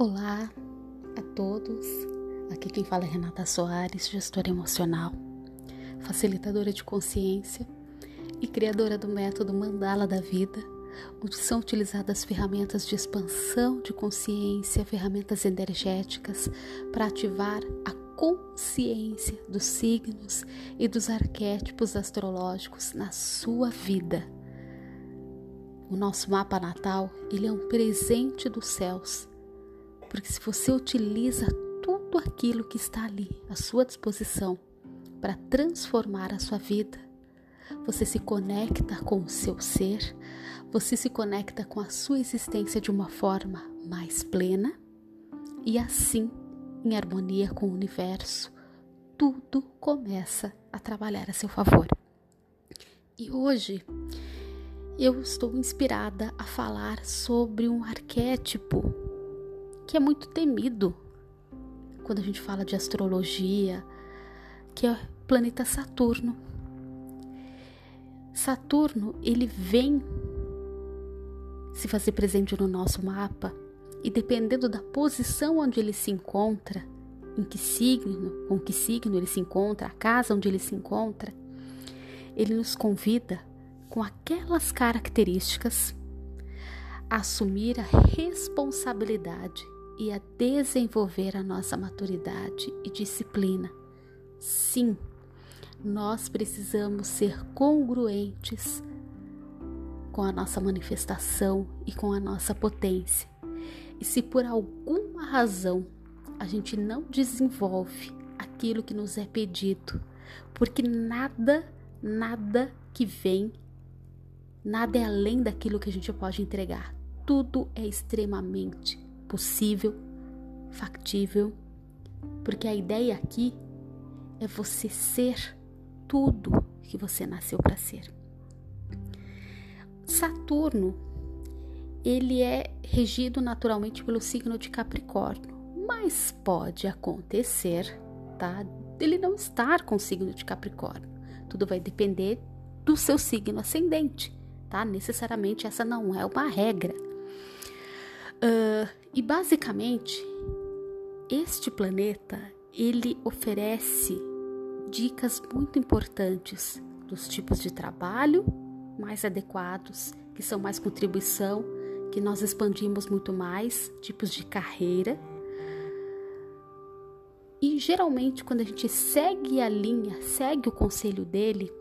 Olá a todos. Aqui quem fala é Renata Soares, gestora emocional, facilitadora de consciência e criadora do método Mandala da Vida, onde são utilizadas ferramentas de expansão de consciência, ferramentas energéticas para ativar a consciência dos signos e dos arquétipos astrológicos na sua vida. O nosso mapa natal, ele é um presente dos céus porque se você utiliza tudo aquilo que está ali à sua disposição para transformar a sua vida, você se conecta com o seu ser, você se conecta com a sua existência de uma forma mais plena e assim, em harmonia com o universo, tudo começa a trabalhar a seu favor. E hoje eu estou inspirada a falar sobre um arquétipo que é muito temido quando a gente fala de astrologia, que é o planeta Saturno. Saturno, ele vem se fazer presente no nosso mapa e dependendo da posição onde ele se encontra, em que signo, com que signo ele se encontra, a casa onde ele se encontra, ele nos convida com aquelas características a assumir a responsabilidade e a desenvolver a nossa maturidade e disciplina. Sim, nós precisamos ser congruentes com a nossa manifestação e com a nossa potência. E se por alguma razão a gente não desenvolve aquilo que nos é pedido, porque nada, nada que vem, nada é além daquilo que a gente pode entregar. Tudo é extremamente possível, factível, porque a ideia aqui é você ser tudo que você nasceu para ser. Saturno, ele é regido naturalmente pelo signo de Capricórnio, mas pode acontecer, tá? Ele não estar com o signo de Capricórnio. Tudo vai depender do seu signo ascendente, tá? Necessariamente essa não é uma regra. Uh, e basicamente, este planeta ele oferece dicas muito importantes dos tipos de trabalho mais adequados, que são mais contribuição, que nós expandimos muito mais, tipos de carreira. E geralmente, quando a gente segue a linha, segue o conselho dele,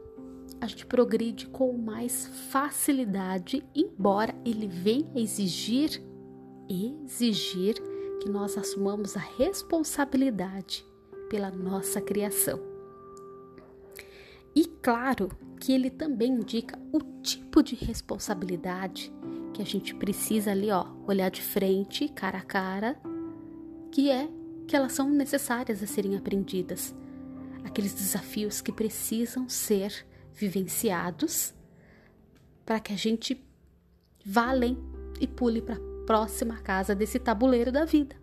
a gente progride com mais facilidade, embora ele venha exigir exigir que nós assumamos a responsabilidade pela nossa criação. E claro que ele também indica o tipo de responsabilidade que a gente precisa ali, ó, olhar de frente, cara a cara, que é que elas são necessárias a serem aprendidas. Aqueles desafios que precisam ser vivenciados para que a gente vá além e pule para próxima casa desse tabuleiro da vida.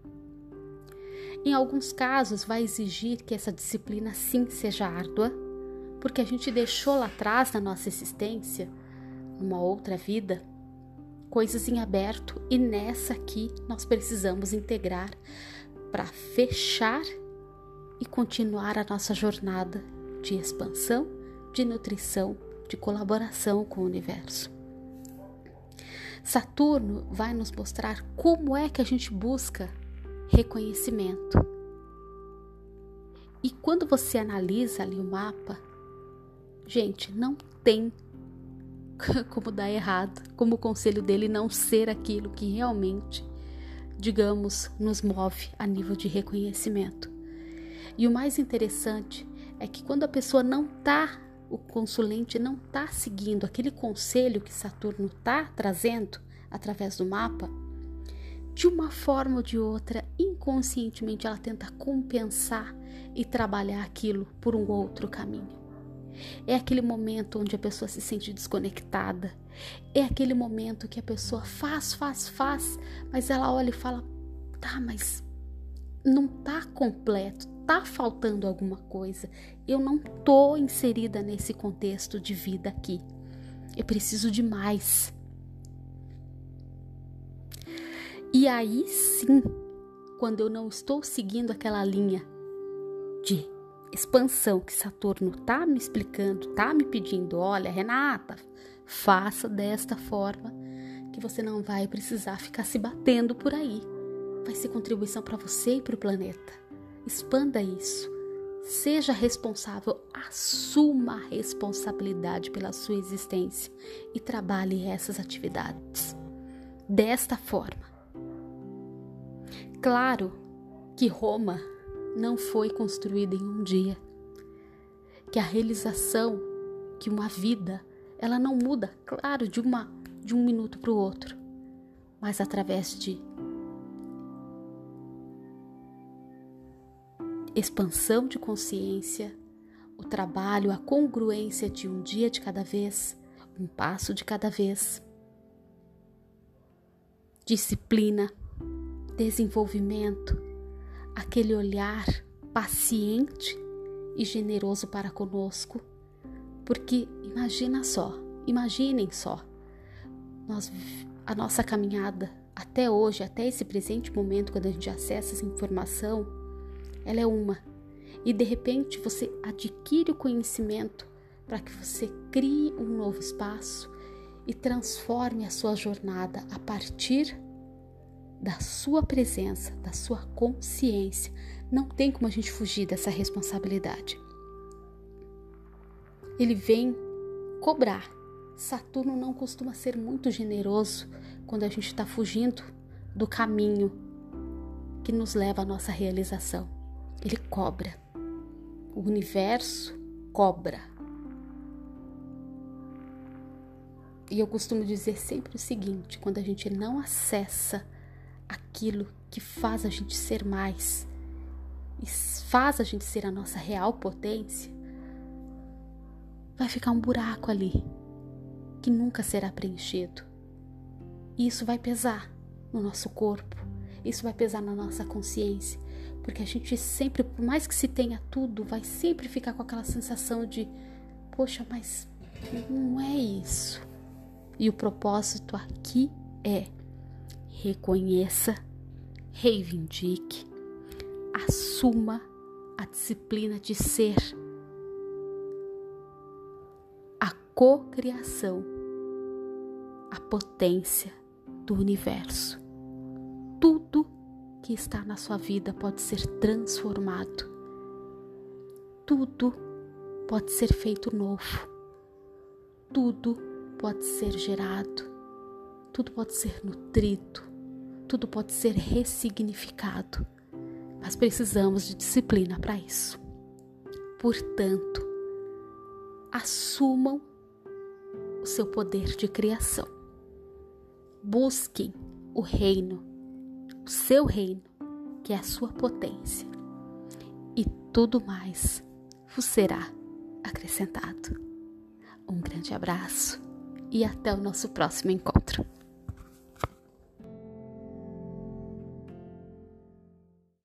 Em alguns casos, vai exigir que essa disciplina sim seja árdua, porque a gente deixou lá atrás na nossa existência, numa outra vida, coisas em aberto e nessa aqui nós precisamos integrar para fechar e continuar a nossa jornada de expansão, de nutrição, de colaboração com o universo. Saturno vai nos mostrar como é que a gente busca reconhecimento. E quando você analisa ali o mapa, gente, não tem como dar errado, como o conselho dele não ser aquilo que realmente, digamos, nos move a nível de reconhecimento. E o mais interessante é que quando a pessoa não está o consulente não está seguindo aquele conselho que Saturno está trazendo através do mapa, de uma forma ou de outra, inconscientemente ela tenta compensar e trabalhar aquilo por um outro caminho. É aquele momento onde a pessoa se sente desconectada. É aquele momento que a pessoa faz, faz, faz, mas ela olha e fala: tá, mas não tá completo, tá faltando alguma coisa. Eu não tô inserida nesse contexto de vida aqui. Eu preciso de mais. E aí sim quando eu não estou seguindo aquela linha de expansão que Saturno tá me explicando, tá me pedindo, olha, Renata, faça desta forma que você não vai precisar ficar se batendo por aí. Vai ser contribuição para você e para o planeta. Expanda isso. Seja responsável, assuma a responsabilidade pela sua existência e trabalhe essas atividades desta forma. Claro que Roma não foi construída em um dia, que a realização, que uma vida, ela não muda, claro, de uma de um minuto para o outro, mas através de expansão de consciência, o trabalho, a congruência de um dia de cada vez, um passo de cada vez, disciplina, desenvolvimento, aquele olhar paciente e generoso para conosco, porque imagina só, imaginem só, nós, a nossa caminhada até hoje, até esse presente momento, quando a gente acessa essa informação, ela é uma. E de repente você adquire o conhecimento para que você crie um novo espaço e transforme a sua jornada a partir da sua presença, da sua consciência. Não tem como a gente fugir dessa responsabilidade. Ele vem cobrar. Saturno não costuma ser muito generoso quando a gente está fugindo do caminho que nos leva à nossa realização. Ele cobra. O universo cobra. E eu costumo dizer sempre o seguinte: quando a gente não acessa aquilo que faz a gente ser mais e faz a gente ser a nossa real potência, vai ficar um buraco ali que nunca será preenchido. E isso vai pesar no nosso corpo, isso vai pesar na nossa consciência, porque a gente sempre, por mais que se tenha tudo, vai sempre ficar com aquela sensação de, poxa, mas não é isso. E o propósito aqui é reconheça, reivindique, assuma a disciplina de ser a cocriação, a potência do universo. Tudo que está na sua vida pode ser transformado. Tudo pode ser feito novo. Tudo pode ser gerado tudo pode ser nutrido, tudo pode ser ressignificado, mas precisamos de disciplina para isso. Portanto, assumam o seu poder de criação. Busquem o reino, o seu reino, que é a sua potência, e tudo mais vos será acrescentado. Um grande abraço e até o nosso próximo encontro.